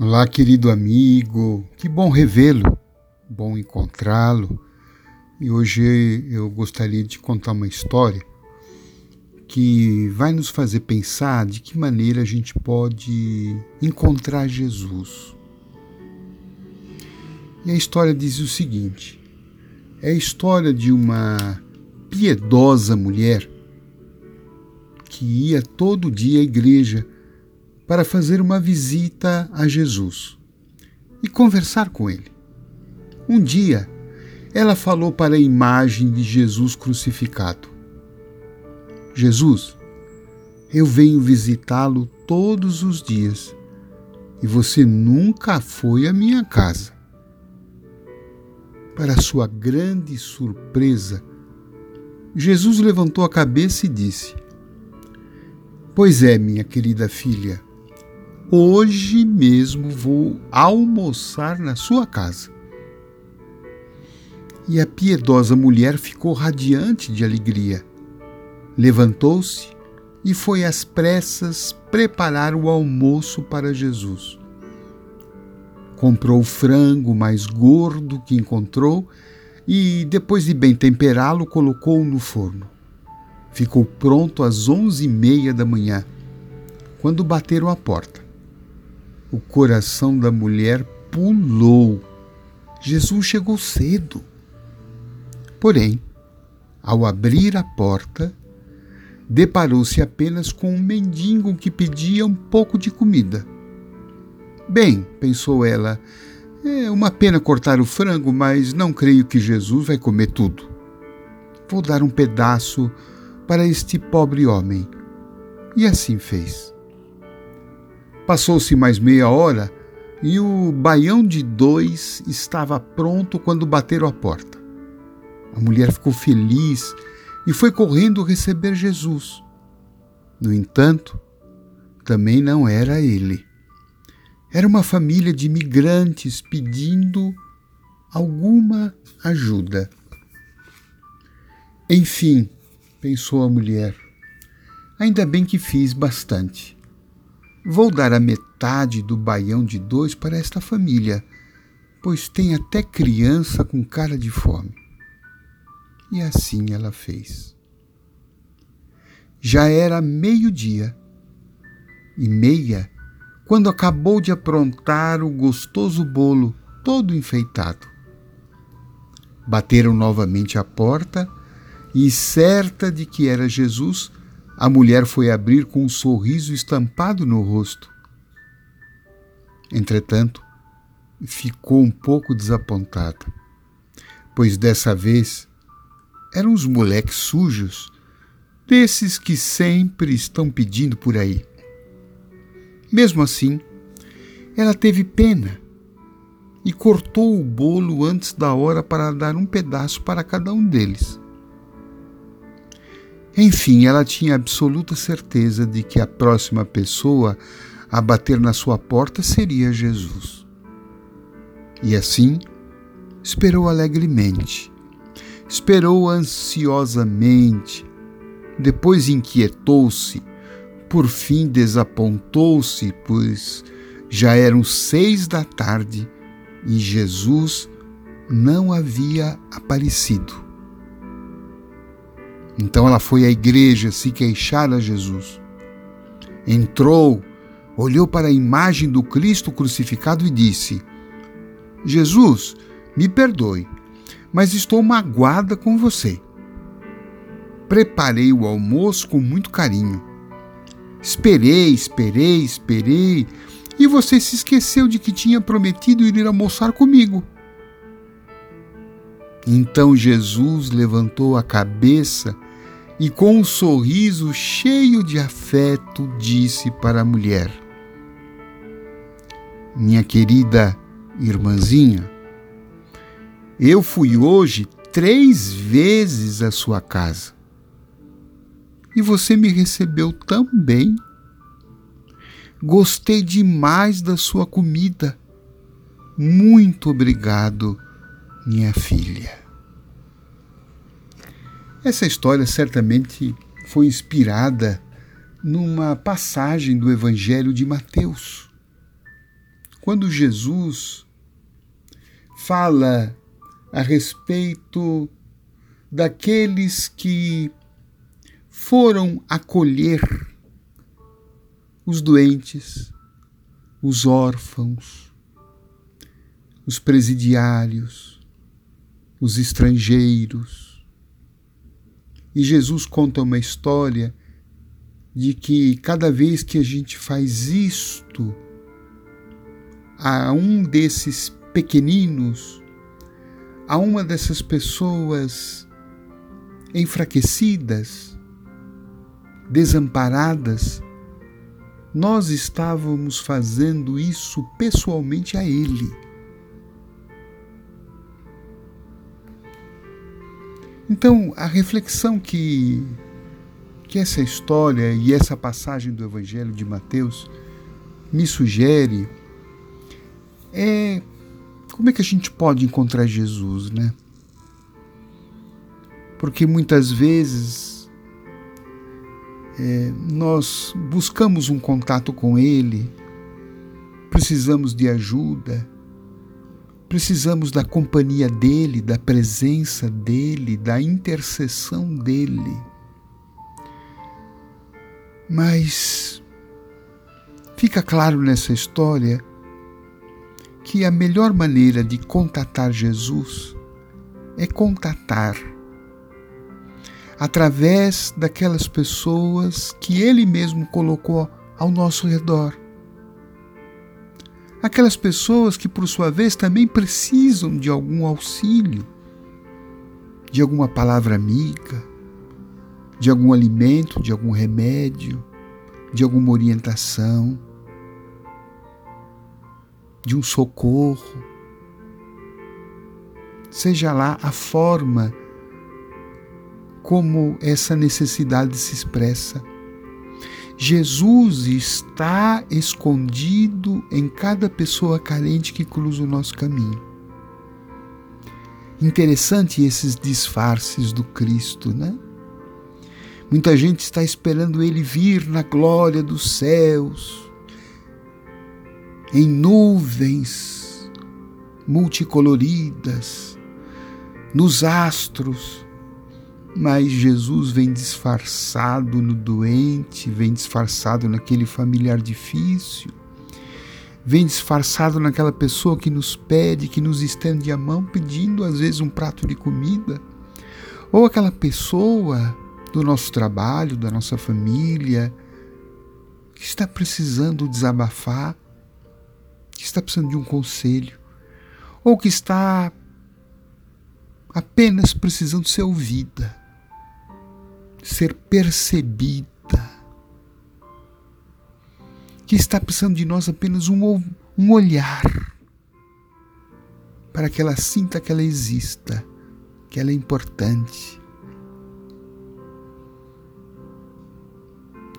Olá, querido amigo, que bom revê-lo, bom encontrá-lo. E hoje eu gostaria de contar uma história que vai nos fazer pensar de que maneira a gente pode encontrar Jesus. E a história diz o seguinte: é a história de uma piedosa mulher que ia todo dia à igreja para fazer uma visita a Jesus e conversar com ele. Um dia, ela falou para a imagem de Jesus crucificado: Jesus, eu venho visitá-lo todos os dias e você nunca foi à minha casa. Para sua grande surpresa, Jesus levantou a cabeça e disse: Pois é, minha querida filha, Hoje mesmo vou almoçar na sua casa. E a piedosa mulher ficou radiante de alegria. Levantou-se e foi às pressas preparar o almoço para Jesus. Comprou o frango mais gordo que encontrou e, depois de bem temperá-lo, colocou-o no forno. Ficou pronto às onze e meia da manhã, quando bateram a porta. O coração da mulher pulou. Jesus chegou cedo. Porém, ao abrir a porta, deparou-se apenas com um mendigo que pedia um pouco de comida. Bem, pensou ela, é uma pena cortar o frango, mas não creio que Jesus vai comer tudo. Vou dar um pedaço para este pobre homem. E assim fez. Passou-se mais meia hora e o baião de dois estava pronto quando bateram a porta. A mulher ficou feliz e foi correndo receber Jesus. No entanto, também não era ele. Era uma família de imigrantes pedindo alguma ajuda. Enfim, pensou a mulher, ainda bem que fiz bastante. Vou dar a metade do baião de dois para esta família, pois tem até criança com cara de fome. E assim ela fez. Já era meio-dia e meia quando acabou de aprontar o gostoso bolo todo enfeitado. Bateram novamente a porta e, certa de que era Jesus, a mulher foi abrir com um sorriso estampado no rosto. Entretanto, ficou um pouco desapontada, pois dessa vez eram os moleques sujos, desses que sempre estão pedindo por aí. Mesmo assim, ela teve pena e cortou o bolo antes da hora para dar um pedaço para cada um deles. Enfim, ela tinha absoluta certeza de que a próxima pessoa a bater na sua porta seria Jesus. E assim, esperou alegremente, esperou ansiosamente, depois inquietou-se, por fim desapontou-se, pois já eram seis da tarde e Jesus não havia aparecido. Então ela foi à igreja se queixar a Jesus. Entrou, olhou para a imagem do Cristo crucificado e disse: Jesus, me perdoe, mas estou magoada com você. Preparei o almoço com muito carinho. Esperei, esperei, esperei, e você se esqueceu de que tinha prometido ir almoçar comigo. Então Jesus levantou a cabeça e, com um sorriso cheio de afeto, disse para a mulher: Minha querida irmãzinha, eu fui hoje três vezes à sua casa e você me recebeu tão bem. Gostei demais da sua comida. Muito obrigado, minha filha. Essa história certamente foi inspirada numa passagem do Evangelho de Mateus, quando Jesus fala a respeito daqueles que foram acolher os doentes, os órfãos, os presidiários, os estrangeiros. E Jesus conta uma história de que cada vez que a gente faz isto a um desses pequeninos, a uma dessas pessoas enfraquecidas, desamparadas, nós estávamos fazendo isso pessoalmente a Ele. Então, a reflexão que, que essa história e essa passagem do Evangelho de Mateus me sugere é como é que a gente pode encontrar Jesus, né? Porque muitas vezes é, nós buscamos um contato com Ele, precisamos de ajuda, precisamos da companhia dEle, da presença dEle, da intercessão dEle. Mas fica claro nessa história que a melhor maneira de contatar Jesus é contatar através daquelas pessoas que Ele mesmo colocou ao nosso redor. Aquelas pessoas que, por sua vez, também precisam de algum auxílio, de alguma palavra amiga, de algum alimento, de algum remédio, de alguma orientação, de um socorro. Seja lá a forma como essa necessidade se expressa. Jesus está escondido em cada pessoa carente que cruza o nosso caminho. Interessante esses disfarces do Cristo, né? Muita gente está esperando ele vir na glória dos céus, em nuvens multicoloridas, nos astros, mas Jesus vem disfarçado no doente, vem disfarçado naquele familiar difícil, vem disfarçado naquela pessoa que nos pede, que nos estende a mão pedindo às vezes um prato de comida, ou aquela pessoa do nosso trabalho, da nossa família, que está precisando desabafar, que está precisando de um conselho, ou que está apenas precisando ser ouvida, ser percebida, que está precisando de nós apenas um, um olhar para que ela sinta que ela exista, que ela é importante.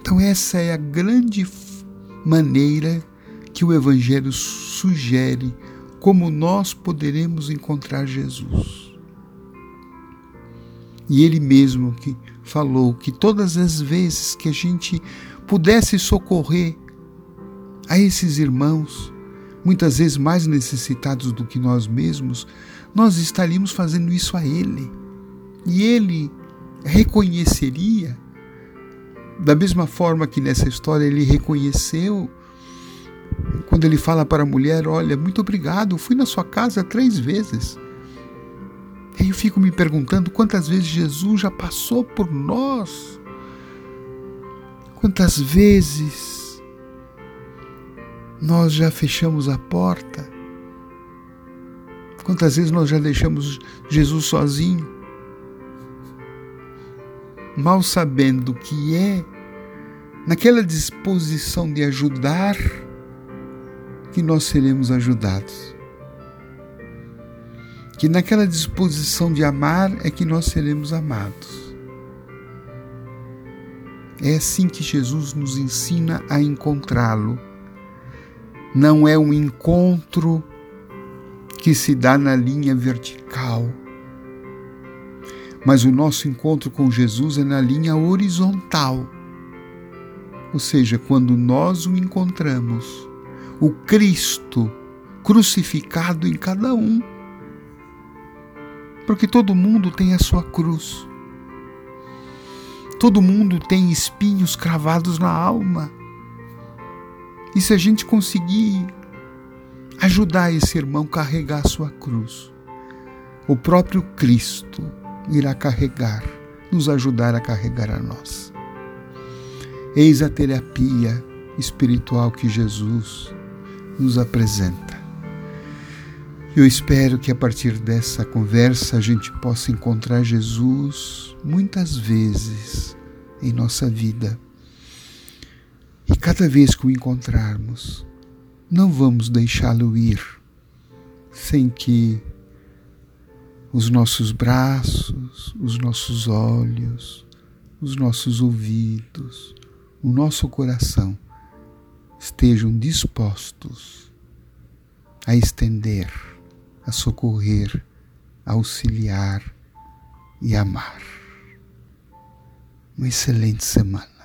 Então, essa é a grande maneira que o Evangelho sugere como nós poderemos encontrar Jesus. E ele mesmo que falou que todas as vezes que a gente pudesse socorrer a esses irmãos, muitas vezes mais necessitados do que nós mesmos, nós estaríamos fazendo isso a ele. E ele reconheceria, da mesma forma que nessa história ele reconheceu, quando ele fala para a mulher: Olha, muito obrigado, fui na sua casa três vezes Eu fico me perguntando quantas vezes Jesus já passou por nós. Quantas vezes nós já fechamos a porta. Quantas vezes nós já deixamos Jesus sozinho, mal sabendo que é naquela disposição de ajudar que nós seremos ajudados que naquela disposição de amar é que nós seremos amados. É assim que Jesus nos ensina a encontrá-lo. Não é um encontro que se dá na linha vertical, mas o nosso encontro com Jesus é na linha horizontal. Ou seja, quando nós o encontramos, o Cristo crucificado em cada um. Porque todo mundo tem a sua cruz. Todo mundo tem espinhos cravados na alma. E se a gente conseguir ajudar esse irmão a carregar a sua cruz, o próprio Cristo irá carregar, nos ajudar a carregar a nós. Eis a terapia espiritual que Jesus nos apresenta. Eu espero que a partir dessa conversa a gente possa encontrar Jesus muitas vezes em nossa vida. E cada vez que o encontrarmos, não vamos deixá-lo ir sem que os nossos braços, os nossos olhos, os nossos ouvidos, o nosso coração estejam dispostos a estender, a socorrer, a auxiliar e amar. Uma excelente semana.